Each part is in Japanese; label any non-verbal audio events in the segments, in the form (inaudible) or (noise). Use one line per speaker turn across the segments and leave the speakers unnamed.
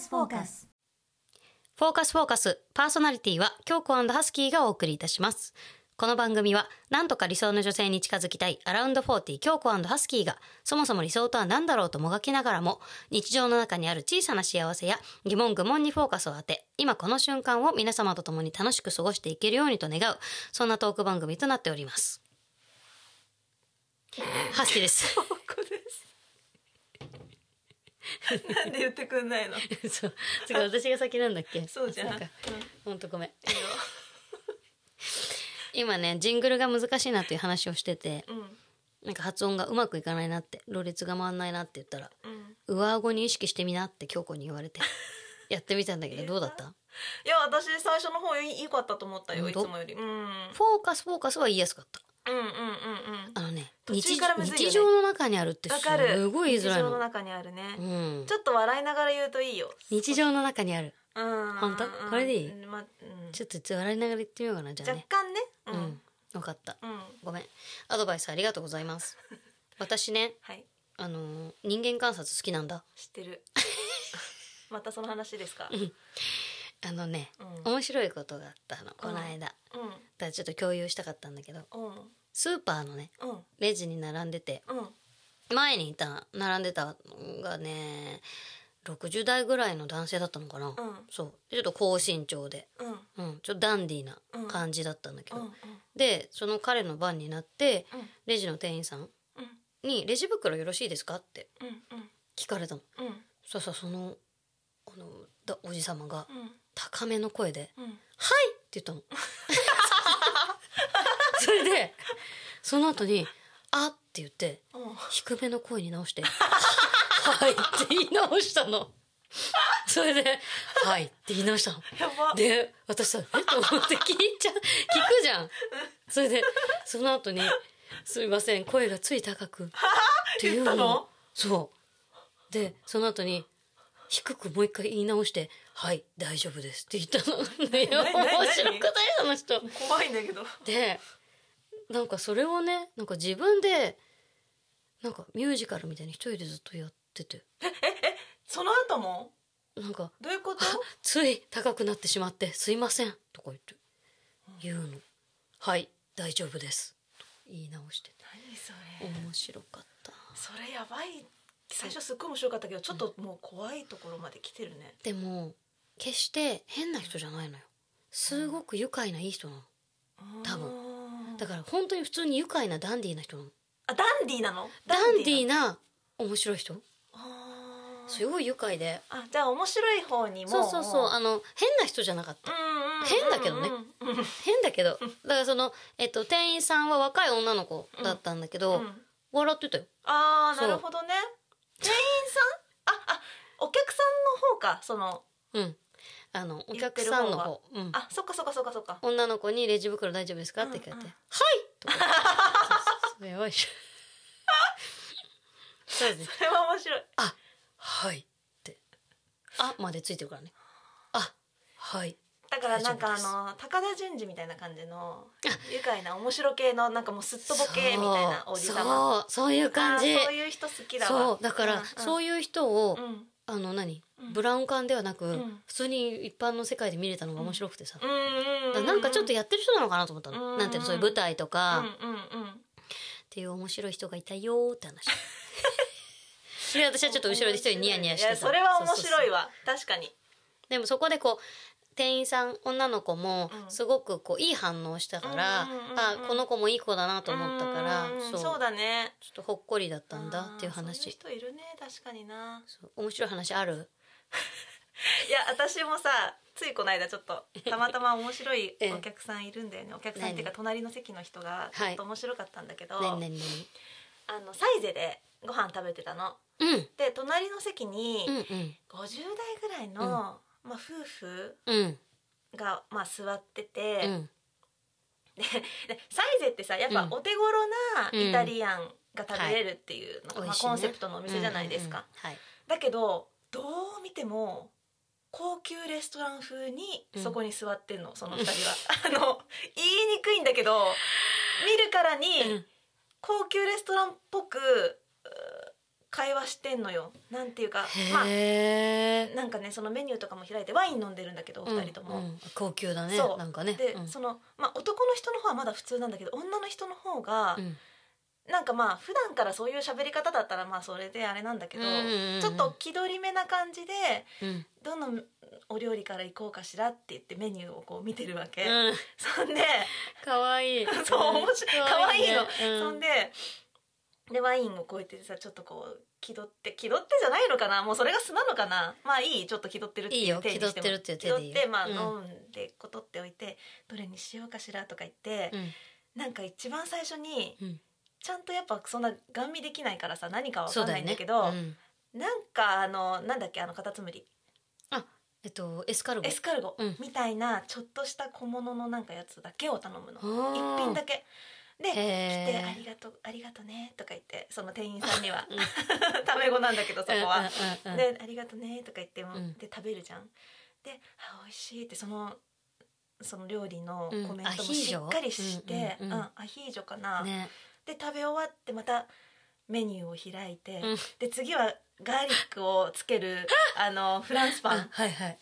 スフォーカス
フォーカスフォーカスパーソナリティは京子ハスキーがお送りいたします。この番組は何とか理想の女性に近づきたいアラウンド40京子ハスキーがそもそも理想とは何だろうともがきながらも日常の中にある小さな幸せや疑問愚問にフォーカスを当て今この瞬間を皆様と共に楽しく過ごしていけるようにと願うそんなトーク番組となっております。ハスキーです
なんで言ってくんないの。(laughs)
そう。違う私が先なんだっけ？
そうじゃん。
かほんとごめん。今ねジングルが難しいなっていう話をしてて
うん。
なんか発音がうまくいかないなってろれつが回んないなって言ったら
うん。
上顎に意識してみなって京子に言われてやってみたんだけどどうだった？
いや私最初の方良かったと思ったよいつもより。うん。うん
フォーカスフォーカスは言いやすかった。
うんうんうん。
あのね日日常の中にあるってすごい言いづらい
日常の
の
中にあるね、
うん。
ちょっと笑いながら言うといいよ。
日常の中にある。
うん。
本当？これでいい？
うん。まうん。
ちょっと笑いながら言ってみようかなじゃあね。
若干ね。う
うん。ん分かった。
うん。
ごめん。アドバイスありがとうございます。(laughs) 私ね
はい。
あのー人間観察好きなんだ。
知ってる。(laughs) またその話ですか？
あのね、
うん。
面白いことがあったの。この間、だからちょっと共有したかったんだけど。
うんうん
スーパーのね
うん。
レジに並んでて
うん。
前にいた並んでたのがね60代ぐらいの男性だったのかな、
うん。
そう。でちょっと高身長で、
うん。
うん、ちょっとダンディーな感じだったんだけど、
うん。
でその彼の番になって
うん。
レジの店員さん
うん。
に「レジ袋よろしいですか?」って
うん。うん。
聞かれたの。
うん。
そしたらそのあのだおじ様が
うん。
高めの声で
うん
はい！って言ったの。(laughs) それでその後に「あ」って言って
うん
低めの声に直して「はい」って言い直したの。それで「はい」って言い直したの。で私さ「え？っ?」と思って聞いちゃ聞くじゃん。それでその後に「すみません声がつい高く」っていう
の
そうでその後に低くもう一回言い直して「はい大丈夫です」って言ったの。(laughs) 面白くない？その人。
怖いんだけど
でなんかそれをねなんか自分でなんかミュージカルみたいに一人でずっとやってて。
その後も？
なんか
どういうこと？
あつい高くなってしまってすいませんとか言って。言うの。はい大丈夫です。と言い直してて。
何それ？
面白かった。
それやばい。最初すっごい面白かったけどちょっともう怖いところまで来てるね。
でも決して変な人じゃないのよ。すごく愉快ないい人なの。多
分
だから本当に普通に愉快なダンディーな人なの。
あダンディーなの？
ダンディー
な
な面白い人。
あー。
すごい愉快で。
あじゃあ面白い方にも。
そうそうそう。あの変な人じゃなかった。変だけどね。
うんうんうん。
変だけど。(laughs) だからその、えっと、店員さんは若い女の子だったんだけど、
うん。
笑ってたよ。
ああなるほどね。店員さん？ああお客さんの方かその。
うんあのお客さんの方。うん、
あそっかそっかそっかそっか。
女の子に「レジ袋大丈夫ですか?」って聞か。れて「
うんう。ん
はい!」とかそ
れは面白い。
あはい。って「あ」までついてるからね。あはい。
だからなんかあの高田純次みたいな感じの愉快な面白系のなんかもうすっとぼけみたいなおじさま
そうそういう感じ。
そういう人好きだわ。
そうだから、そういう人を、
うん
あの何、
うん。
ブラウン管ではなく、
ん。
普通に一般の世界で見れたのが面白くてさ、
うん
なんかちょっとやってる人なのかなと思ったの、
うん
なんていうのそういう舞台とか、っていう面白い人がいたよーって話。(laughs) で私はちょっと後ろで一人ニヤニヤして
いや
さ
それは面白いわ。確かに。
でもそこでこう店員さん女の子も
うん。
すごくこういい反応したから、
うんうんうんうん。
あこの子もいい子だなと思ったから
うんうん
そう。
だね。
ちょっとほっこりだったんだっていう
あーそういう
話
人いるね。確かにな。
面白い話ある？
いや私もさついこの間ちょっとたまたま面白い (laughs)
ええ。
お客さんいるんだよね。お客さんっていうか隣の席の人がち
はい
ょっと面白かったんだけど、
何？何？何？
あのサイゼでご飯食べてたの。
うん。
で隣の席に
うんうん。
50代ぐらいの、まあ、夫婦
うん。
が、まあ、座ってて、
うん。
でサイゼってさやっぱ
うん。
お手頃なイタリアンが食べれるっていうのが、まあ、
美味しいね。
コンセプトのお店じゃないですか、
うんうんうん。はい。
だけどどう見ても高級レストラン風にそこに座ってんの、その二人は。(laughs) あの言いにくいんだけど見るからに
うん。
高級レストランっぽく会話してんのよ。なんていうかまあなんかねそのメニューとかも開いてワイン飲んでるんだけどお二人とも、
うん。うん高級だね
そう。
なんかね。
で、
うん。
その、まあ、男の人の方はまだ普通なんだけど女の人の方が、
うん。
なんかまあ普段からそういう喋り方だったらまあそれであれなんだけど、
うんうんうんうん。
ちょっと気取りめな感じで
うん。
どのお料理から行こうかしらって言ってメニューをこう見てるわけ、
うん。
そんで
かわいい。(laughs)
そう面白い。可愛いの、
ね
そんででワインをこうやってさちょっとこう気取って気取ってじゃないのかな？もうそれが素なのかな？まあいいちょっと気取ってるって
い
う手にしても。
気取ってるっていう手でいいよ
気取ってまあ
うん。
飲んでこ取っておいて、どれにしようかしらとか言って
う、ん。
なんか一番最初に
うん。
ちゃんとやっぱそんなガン見できないからさ何かわかんないんだけど
うん。
なんかあのなんだっけあのカタツムリ。
えっとエスカルゴ。
エスカルゴ
うん。
みたいなちょっとした小物のなんかやつだけを頼むの。一品だけで
へ
来て
ー「
ありがとうありがとね」とか言ってその店員さんには。
うん
タメ語なんだけどそこは。
うんうんうん
で「ありがとね」とか言っても、
うん
で食べるじゃん。で「あ美味しい」ってそのその料理の
うん。
コメントもしっかりして、
うんうん。うん
アヒージョかな、
ね。
で食べ終わってまたメニューを開いて、
うん。
で次はガーリックをつけるあのフランスパ
うん
ン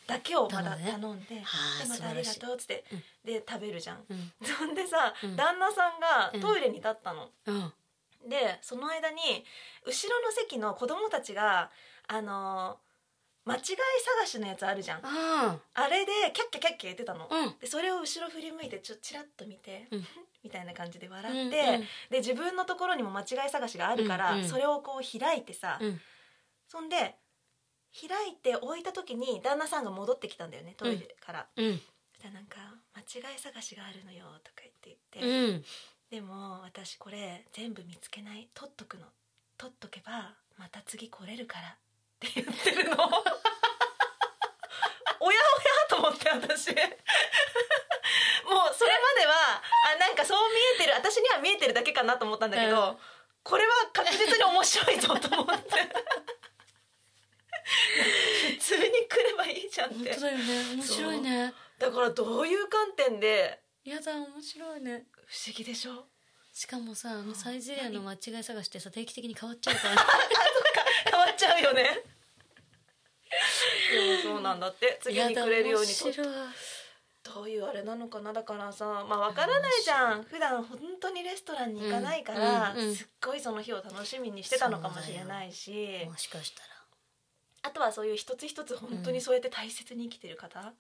だけをまた
頼んで
で、またありがとうっつって、
うん。
で食べるじゃん。
うん。
そんでさ、
うん。
旦那さんが
うん。
トイレに立ったの。
うん。
でその間に後ろの席の子供たちがあの間違い探しのやつあるじゃん。
あ
あれでキャッキャキャッキャ言ってたの、
うん。
でそれを後ろ振り向いてちょチラッと見て、
うん。(laughs)
みたいな感じで笑
うん
って、
うん。
で自分のところにも間違い探しがあるから、
うんうん。
それをこう開いてさ、
うん
そんで開いて置いた時に旦那さんが戻ってきたんだよねトイレから。
うん。
そしたらなんか「間違い探しがあるのよ」とか言って言って。
うん。
でも私これ全部見つけない。取っとくの。取っとけばまた次来れるから。って言ってるの。(laughs) おやおやと思って私。もうそれまではあなんかそう見えてる。私には見えてるだけかなと思ったんだけど、
うん。
これは確実に面白いぞと思って。普通に来ればいいじゃんって。
本当だよね。面白いね。
だからどういう観点で
やだ面白いね。
不思議でしょ？
しかもさあのサイゼリアの間違い探しってさ定期的に変わっちゃうから。(laughs) ね
変わっちゃうよね。(laughs) でもそうなんだって。次にくれるように
やだ面白い。
どういうあれなのかな。だからさまあわからないじゃん。普段本当にレストランに行かないから、
うんうんうん。
すっごいその日を楽しみにしてたのかもしれないし。
もしかしたら
あとはそういう一つ一つ本当にそうやって大切に生きてる方、っ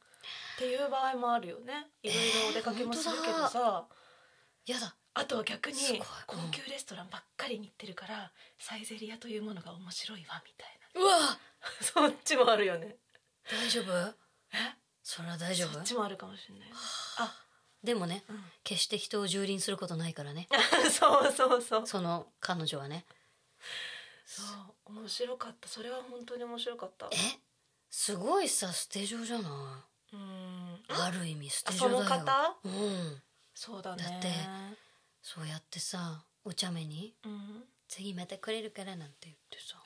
ていう場合もあるよね。いろいろお出かけもするけどさ、
やだ。
あとは逆に高級レストランばっかりに行ってるからサイゼリアというものが面白いわみたいう
わ。
なそっちもあるよね。
大丈夫？
え？
それは大丈夫？
そっちもあるかもしれない。あ、
でもね
うん。
決して人を蹂躙することないからね。(laughs)
そうそうそう。
その彼女はね。
そう面白かった。それは本当に面白かった。
え？すごいさ捨て場じゃない？
うん。
あ？る意味捨て
あそ
場だよ。
の方？
うん。
そうだね。
だってそうやってさお茶目に
うん「
次またくれるから」なんて言ってさ。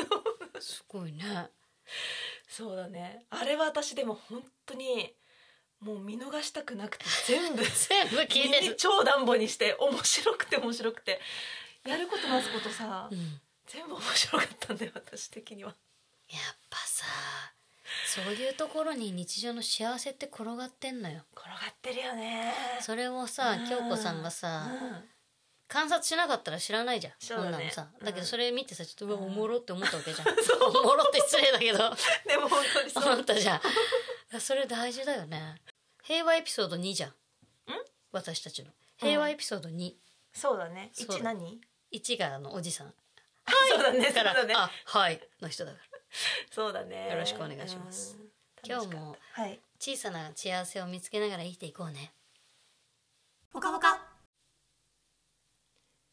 (laughs) すごいね。
そうだね。あれは私でも本当にもう見逃したくなくて全部 (laughs)
全部聞いて (laughs)
耳
る
超暖房にして面白くて面白くて。やることなすことさ、
うん
全部面白かったんだよ私的には。
やっぱさそういうところに日常の幸せって転がってんのよ。
転がってるよね。
それをさ
うん。
京子さんがさ
うん。
観察しなかったら知らないじゃん
そね。
んなのさ
うん。
だけどそれ見てさちょっとおもろって思ったわけじゃん。(laughs) おもろって失礼だけど。(laughs)
でも本当にそう。
思ったじゃん。それ大事だよね。平和エピソード2じゃん。私たちの。平和エピソード2、
そうだね。
そうだ。
一何
？1があのおじさん
そうだねそう
だから
だね。
あはい。の人だから。
そうだね。
よろしくお願いします。
うん。
今日も小さな幸せを見つけながら生きていこうね。
ぽかぽか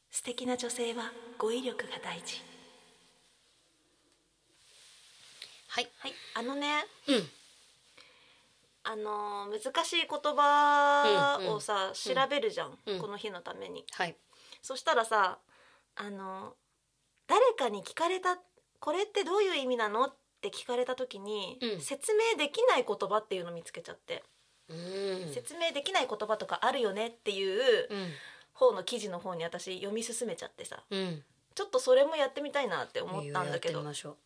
素敵な女性は語彙力が大事。
はい。
はい。あのね。
うん。
あのー難しい言葉をさ、
うん。
調べるじゃん、
うん。
この日のために。
はい。
そしたらさあの誰かに聞かれた「これってどういう意味なの?」って聞かれた時に、
うん。
説明できない言葉っていうのを見つけちゃって、
うん。
説明できない言葉とかあるよねっていう
うん。
方の記事の方に私読み進めちゃってさ。
うん。
ちょっとそれもやってみたいなって思ったんだけ
やって
ど
みましょ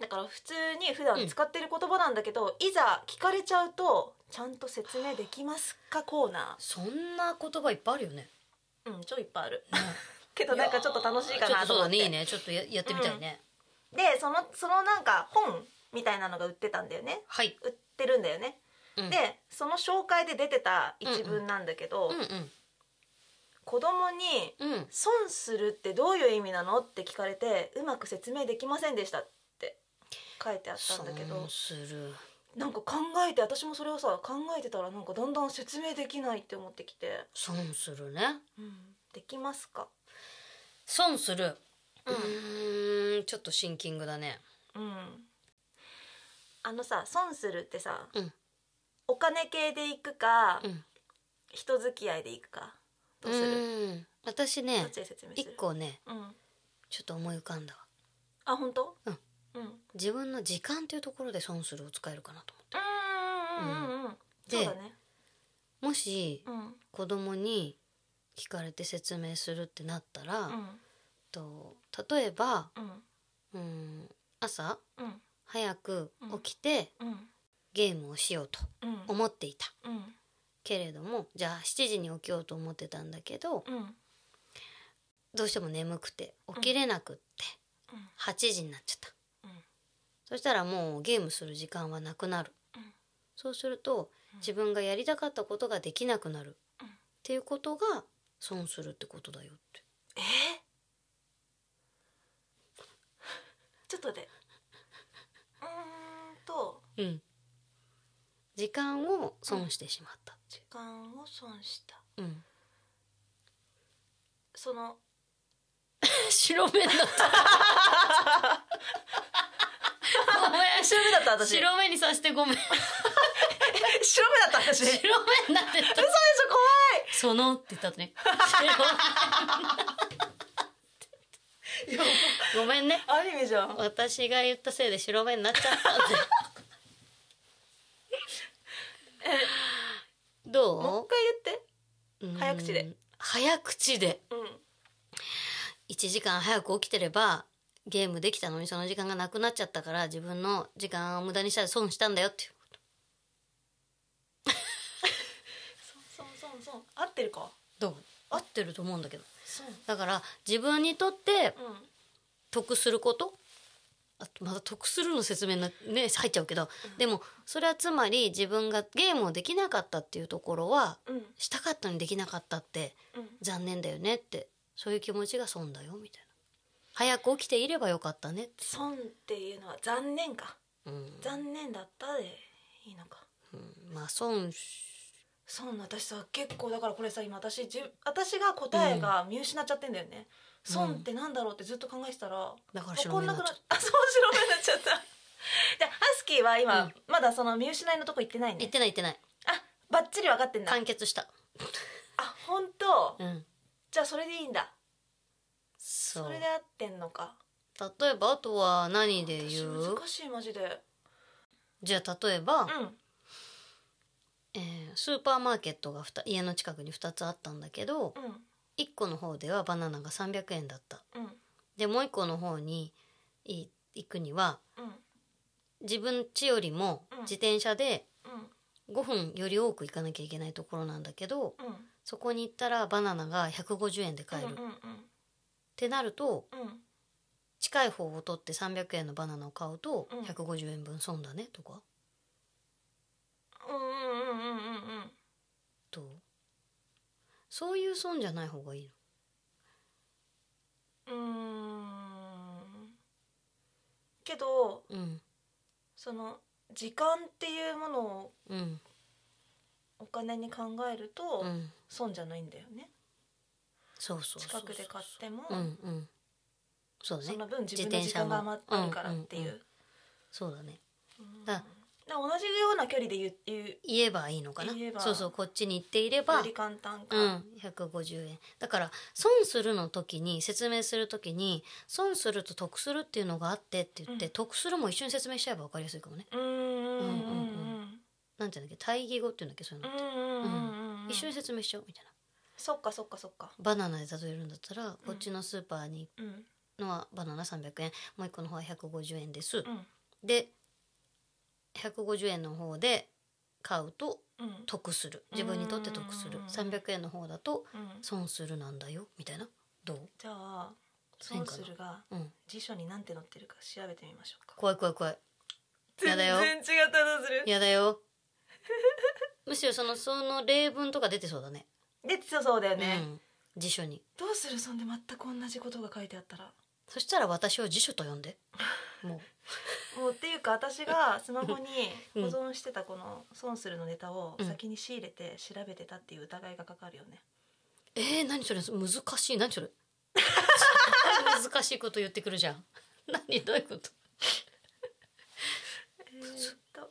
だから普通に普段使ってる言葉なんだけど、いざ聞かれちゃうとちゃんと説明できますかコーナ
うそんな言葉いっぱいあるよね。
ーうん超いっぱいあるけどなんかちょっと楽しいかなと思って。
ちょっとそうだねいいね。ちょっとややってみたいね、
でそのそのなんか本みたいなのが売ってたんだよね。
はい、
売ってるんだよね、
うん、
でその紹介で出てた一文なんだけど、
うん。うん
子供に
うん「
損するってどういう意味なの?」って聞かれてうまく説明できませんでしたって書いてあったんだけど。
損する。
なんか考えて私もそれをさ考えてたらなんかだんだん説明できないって思ってきて、
損するね。
できますか？
損する。う
うん
ちょっとシンキングだね。
うん。あのさ損するってさ、
うん。
お金系でいくか、
うん。
人付き合いでいくかどうする？
うん。私
ど
ね一個ね
うん。
ちょっと思い浮かんだ。わ
あ本当？
うん。
うん。
自分の時間というところで損するを使えるかなと思って。
うんうんうん。うん。
で
そうだね。
もし
うん。
子供に聞かれて説明するってなったら、
うん。
と例えば
うん。
うん朝
うん。
早く起きて
うん。
ゲームをしようと
うん。
思っていた。
うん。
けれどもじゃあ7時に起きようと思ってたんだけど
うん。
どうしても眠くて起きれなくって
うん。
8時になっちゃった。
うん。
そしたらもうゲームする時間はなくなる。
うん。
そうすると自分がやりたかったことができなくなる。
うん。
っていうことが損するってことだよって。
え？ー (laughs) ちょっとでうーんと。
うん。時間を損してしまったってい
時間を損した。
う、うん、
その。(laughs)
白目になった。ごめん
白目だった私。白
白目にさしてごめん。(laughs)
目だった私。嘘でしょ
白目になってた。
怖い
そのって言ったとね (laughs) (laughs) ごめんね。
アニメじゃん。
私が言ったせいで白目になっちゃったんで。(laughs) どう？
もう一回言って。
うん。
早口で。
早口で。
うん。
1時間早く起きてればゲームできたのにその時間がなくなっちゃったから自分の時間を無駄にしたら損したんだよっていう
そうそうそうそう合ってるか？
どう？合ってると思うんだけど。だから自分にとって
うん。
得すること？あとまだ得するの説明なね入っちゃうけど、でもそれはつまり自分がゲームをできなかったっていうところは
うん。
したかったのにできなかったって
うん。
残念だよねってそういう気持ちが損だよみたいな。早く起きていればよかったねって、
損っていうのは残念か。
うん。
残念だったでいいのか。
うん。まあ損し
損私さ結構だからこれさ今私じゅ私が答えが見失っちゃってんだよね、損ってなんだろうってずっと考えてたら、
だから
わ
白目になっちゃっ
かんなくなっあそう白目になっちゃった。じゃあ (laughs) ハスキーは今、
うん。
まだその見失いのとこ行ってない
た言っ
ね
てない言ってない。
あバッチリ分かってんだ。
完結した。
あ本当？
うん。
じゃあそれでいいんだ。
そ
そうれで合ってんのか。
例えばあとは何で
私
言う？
難しいマジで。
じゃあ例えば、
うん
えースーパーマーケットが家の近くに2つあったんだけど
うん。
1個の方ではバナナが300円だった。
うん。
でもう1個の方にい行くには
うん。
自分家よりも
うん。
自転車で
うん。
5分より多く行かなきゃいけないところなんだけど
うん。
そこに行ったらバナナが150円で買える、っ
うんうん。
てなると
うん。うん
近い方を取って300円のバナナを買うと
うん。
150円分損だねとか
うんうんうんうんうんうん
どうそういう損じゃない方がいい
うーん。けど
のうん。
その時間っていうものを
うん。
お金に考えると
うん。
損じゃないんだよね。
そうそう
近くで買っても
うんうん。そうだね。
その分自分の時間が余あるからってい
う。んうんう
う
そうだね。
うん。
だ
同じような距離で言う言
えばいいのかな？そうそうこっちに行っていれば
より簡単か、
うん、150円だから損するの時に説明する時に損すると得するっていうのがあってって言って、
うん。
得するも一緒に説明しちゃえば分かりやすいかもね。
うんうんうんうん
うん。なんていうんだっけ？対義語っていうんだっけそういうの、
うんうんうん。うんうん。
一緒に説明しちゃおうみたいな。
そっかそっかそっか。
バナナで例えるんだったら、こっちのスーパーに
うん
のはバナナ300円。もう一個の方は150円です、
うん。
で150円の方で買うと
うん。
得する。自分にとって得する。
うん。
300円の方だと
うん。
損するなんだよ。みたいな。どう？
じゃあ損するが
うん。
辞書に何て載ってるか調べてみましょうか。
怖い怖い怖い。やだよ。
全然違ったどうする。
やだよ。(laughs) むしろそのその例文とか出てそうだね。
出てそうだよね、
うん、辞書に。
どうする？そんで全く同じことが書いてあったら。
そしたら私を辞書と呼んで。も (laughs)
もうっていうか私がスマホに
うん。
保存してたこの損するのネタを
うん。
先に仕入れて調べてたっていう疑いがかかるよね、
うえー、何それ？難しい。何それ？(laughs) 難しいこと言ってくるじゃん。何？どういうこと？
えーっと。(laughs)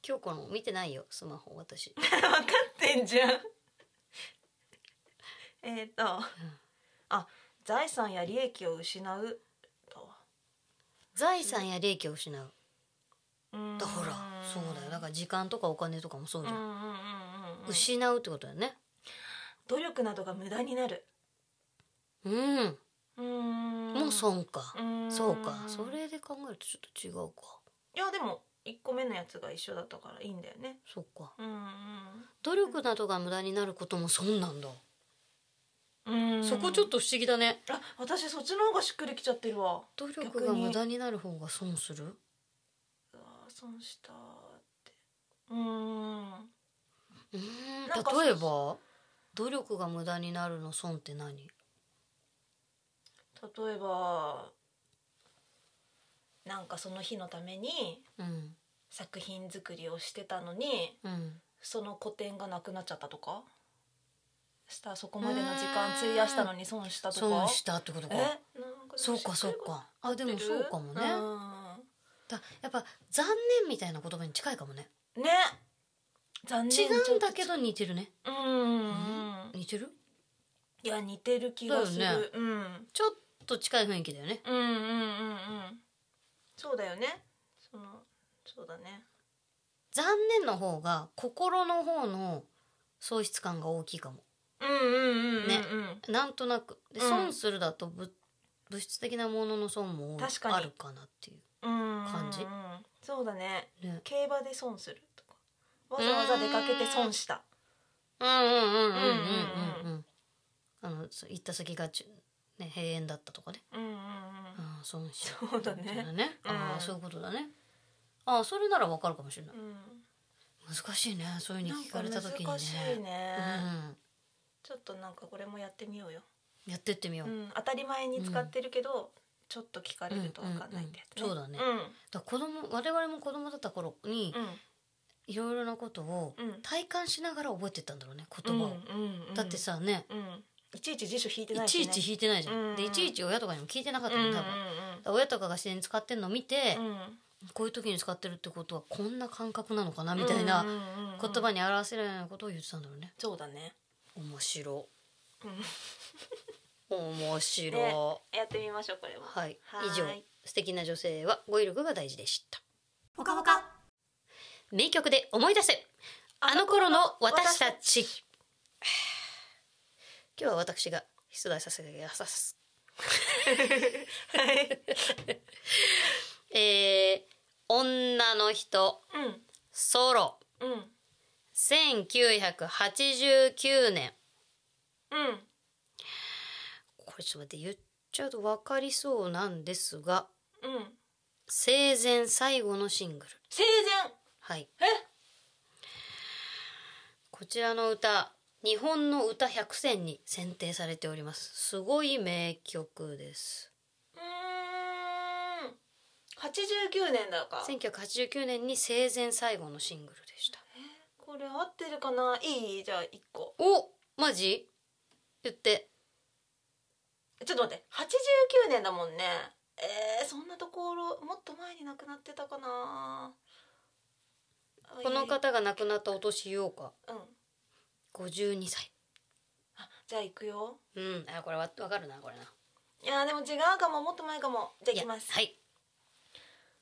京子の見てないよスマホ。私。(laughs)
分かってんじゃん。えーっと、あ財産や利益を失う。と
財産や利益を失う。
うん。
だほらそうだよ。だから時間とかお金とかもそうじゃん、
うんうんうんうんうん
失うってことだよね。
努力などが無駄になる。
うん。
う
もう損か、
ん。
そうか。それで考えるとちょっと違うか。
いやでも1個目のやつが一緒だったからいいんだよね。
そっか。
うん。
努力などが無駄になることも損なんだ、そこちょっと不思議だね。
あ私そっちの方がしっくりきちゃってるわ。
努力が無駄になる方が損する？
うわ損したって。うーん。
うーん例えば？努力が無駄になるの損って何？
例えばなんかその日のために
うん。
作品作りをしてたのに
うん。
その個展がなくなっちゃったとか？したらそこまでの時間費やしたのに損したとか？
損したってことか。そうかそうか。あでもそうかもね。だやっぱ残念みたいな言葉に近いかもね。
うんね。残念
違うんだけど似てるね。
うん。
似てる？
いや似てる気がする、
ね。
うん。
ちょっと近い雰囲気だよね。
うんうんうんうん。そうだよね。そのそうだね。
残念の方が心の方の喪失感が大きいかもね、なんとなく。で損するだと物物質的なものの損もあるかなっていう。
感
じ？
そうだね、
ね、
競馬で損するとか。わざわざ出かけて損した。
うんうんうんうんうんうん
う
行った先がちね閉園だったとかね。
うんうんうん。
ああ損した
そうだね。
ね。ああそういうことだね。ああそれならわかるかもしれない、
うん、
難しいね。そういうふうに聞かれた時に
ね。難しい
ね、うん。
ちょっとなんかこれもやってみようよ、
やってってみよう、
うん、当たり前に使ってるけど、ちょっと聞かれるとわかんないってやつね、
うんうんうん。そうだね。だから子供我々も子供だった頃に
うん。
いろいろなことを
うん。
体感しながら覚えてったんだろうね言葉を、
うんうんうん。
だってさね
うん。いちいち辞書引いてないね、
ちいち引いてないじゃん、
うん。
でいちいち親とかにも聞いてなかった
うんうん
の多分、だから親とかが自然に使ってるのを見て、
うん。うん
こういう時に使ってるってことはこんな感覚なのかなみたいな
うんうんうんうん
言葉に表せるようなことを言ってたんだろうね
そうだね、
面白。
うん、
面白、
ねやってみましょうこれは。
はい。
はーい。
以上。素敵な女性は語彙力が大事でした。
ほかほか
名曲で思い出せ。あの頃の私たち。(sighs) 今日は私が出題させてくださ
はい。(laughs)
えー、女の人。
うん。
ソロ。
うん
1989年
うん。
これちょっと待って言っちゃうと分かりそうなんですが。
うん。
生前最後のシングル。
生
はい。
前え？
こちらの歌日本の歌100選に選定されております。すごい名曲です。
うーん。89年だか。
1989年に生前最後のシングル
これ合ってるかないい？じゃあ1個。
おマジ？言って。
ちょっと待って。89年だもんね。えー、そんなところもっと前に亡くなってたかな。
この方が亡くなったお年言おうか。
うん。
52歳。
あじゃあ行くよ。
うん。あこれわ分かるなこれな。い
やでも違うかも。もっと前かも。じゃあ行きます。
はい。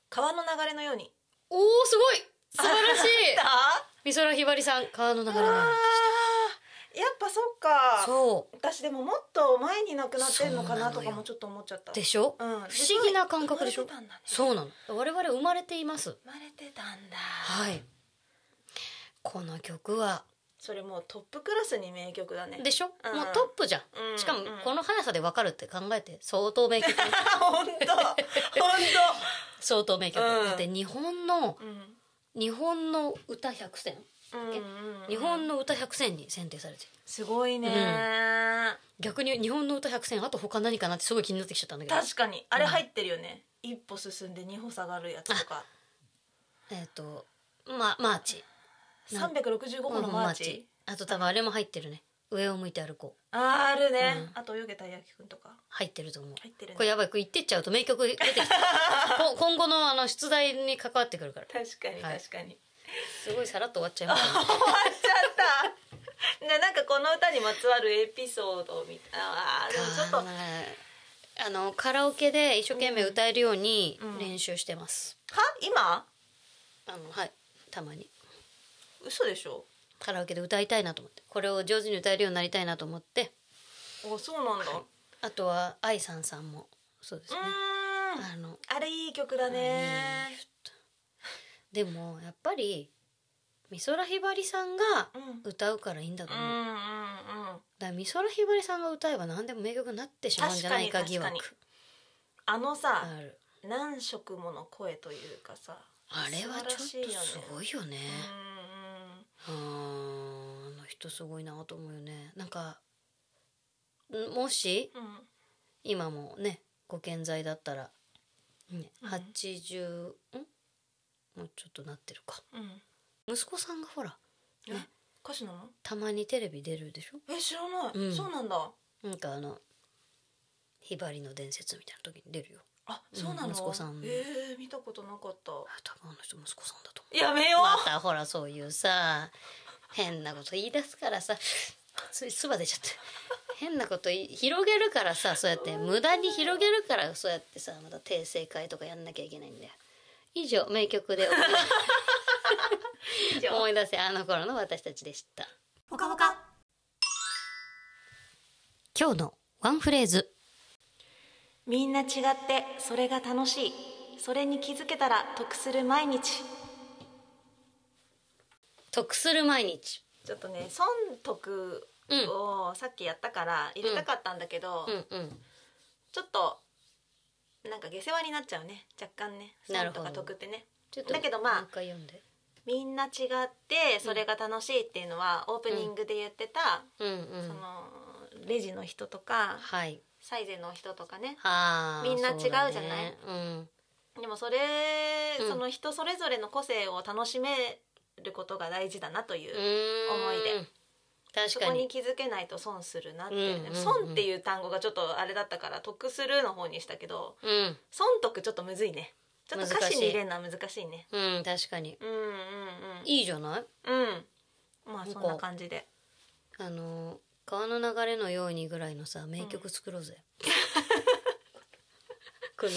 川の流れのように。
おおすごい。素晴らしい。
あ
美空ひばりさん川の流れの
やっぱそっか。
そ
私でももっと前に亡くなってるのかなとかもちょっと思っちゃった。
うでしょ、
うん、
不思議な感覚でしょ？
ね。
そうなの。我々生まれています。
生まれてたんだ。
はい。この曲は。
それもうトップクラスに名曲だね。
でしょ、
うん。
もうトップじゃん、
うん
しかも
うん
この速さで分かるって考えて相当名曲。(laughs)
本当。本
相当名曲、
うん。
だって日本の
当うん
日本の歌100選？
うんうんうん。
日本の歌100選に選定されてる。
すごいね、
逆に日本の歌100選あと他何かなってすごい気になってきちゃったんだけど。
確かに。あれ入ってるよね、一歩進んで二歩下がるやつとか。
えっ、とまマーチ。
365歩のマーチ。
あと多分あれも入ってるね上を向いて歩こう。
あーあるね、
うん。
あと泳げたい焼きくんとか。
入ってると思う。
入ってるね。
これやばいこれ言ってっちゃうと名曲出てきた (laughs) こ今後のあの出題に関わってくるから。
確かに
はい。
確かに、
すごいさらっと終わっちゃいまし (laughs)
終わっちゃった。ねなんかこの歌にまつわるエピソードみたいなあーでもちょっと。
あのカラオケで一生懸命歌えるように
うん。
練習してます、
は？今？
あのはい。たまに。
嘘でしょ？
カラオケで歌いたいなと思って。これを上手に歌えるようになりたいなと思って。
あそうなんだ、
あとは愛さんさんもそうです
う
ねあの
あれいい曲だね。
でもやっぱり美空ひばりさんが
うん。
歌うからいいんだと思う、
うんうんうん。
だから美空ひばりさんが歌えば何でも名曲になってしまうんじゃないか疑惑。
あのさ何色もの声というかさ
あれはちょっとすごいよね。
うんうん
あーあの人すごいなと思うよね。なんかんもし
うん。
今もねご健在だったら、ね、
うん。
80ん？もうちょっとなってるか。
うん。
息子さんがほら
え？
ね
歌手なの？
たまにテレビ出るでしょ？
え知らない、
うん。
そうなんだ。
なんかあのひばりの伝説みたいな時に出るよ
あそうなの、
うん息子さん。
えー、見たことなかった。
あ多分あの人息子さんだと
やめよう、
またほらそういうさ変なこと言い出すからさついつば出ちゃって。変なことい広げるからさそうやって無駄に広げるからそうやってさまた訂正会とかやんなきゃいけないんだよ。以上名曲で (laughs) 思い出せあの頃の私たちでした。
ほかほか
今日のワンフレーズ
みんな違ってそれが楽しい。それに気づけたら得する毎日。
得する毎日。
ちょっとね損得をさっきやったから入れたかったんだけど、
うん。うん
ちょっとなんか下世話になっちゃうね。若干ね。損とか得ってね。
ちょっと
だけどまあみんな違ってそれが楽しいっていうのはオープニングで言ってた、
うんうん。
そのレジの人とか
はい
サイゼの人とかね。
はあ
みんな違うじゃない？
ね。うん。
でもそれ、
うん。
その人それぞれの個性を楽しめることが大事だなという、思い出
確かに。
そこに気づけないと損するなって、
うんうんうん。
損っていう単語がちょっとあれだったから得するの方にしたけど
うん。
損得ちょっとむずいね。ちょっと歌詞に入れるのは難しいね。
うん確かに。
うんうん
いいじゃない？
うん。うんまあそんな感じで。
あの川の流れのようにぐらいのさ名曲作ろうぜ、(laughs) この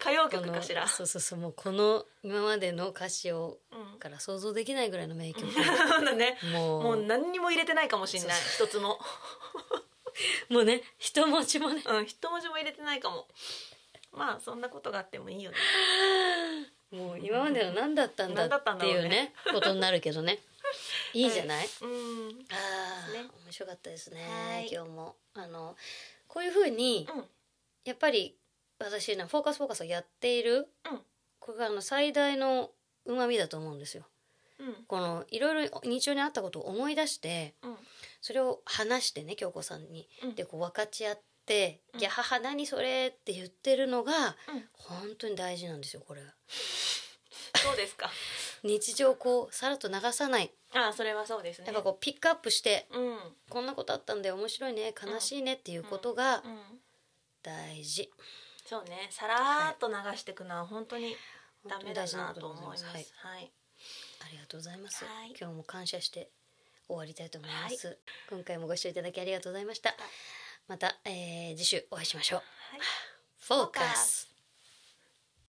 歌謡曲かしら。
そうそうそうもうこの今までの歌詞を
うん。
から想像できないぐらいの名曲。
そうだね。
もう
もう何にも入れてないかもしれない。一つも。(laughs)
もうね一文字もね。
うん一文字も入れてないかも。まあそんなことがあってもいいよね。
もう今までの何だったんだ
何だったん
っていう
うね
ね。ことになるけどねいいじゃない、
うん。
ああ、
ね。
面白かったですね。
はい。
今日も。あのこういうふうに
うん。
やっぱり私のフォーカスフォーカスをやっている、
うん。
これがあの最大のうまみだと思うんですよ。
うん。
このいろいろ日常にあったことを思い出して
うん。
それを話してね京子さんに、
うん。
でこう分かち合って「
うん。
いや母何それ」って言ってるのが、
うん。
本当に大事なんですよこれ。が
そうですか (laughs)
日常をこうさらっと流さない。
ああそれはそうですね。
やっぱこうピックアップして
うん。
こんなことあったんだよ面白いね悲しいねっていうことが
うん。
大事、
そうね。さらーっと流していくのは本当にダメだ
なと
思
います。す。
はい。
ありがとうございます、
はい。
今日も感謝して終わりたいと思います、今回もご視聴いただきありがとうございました。また、えー次週お会いしましょう。
はい。
フォーカス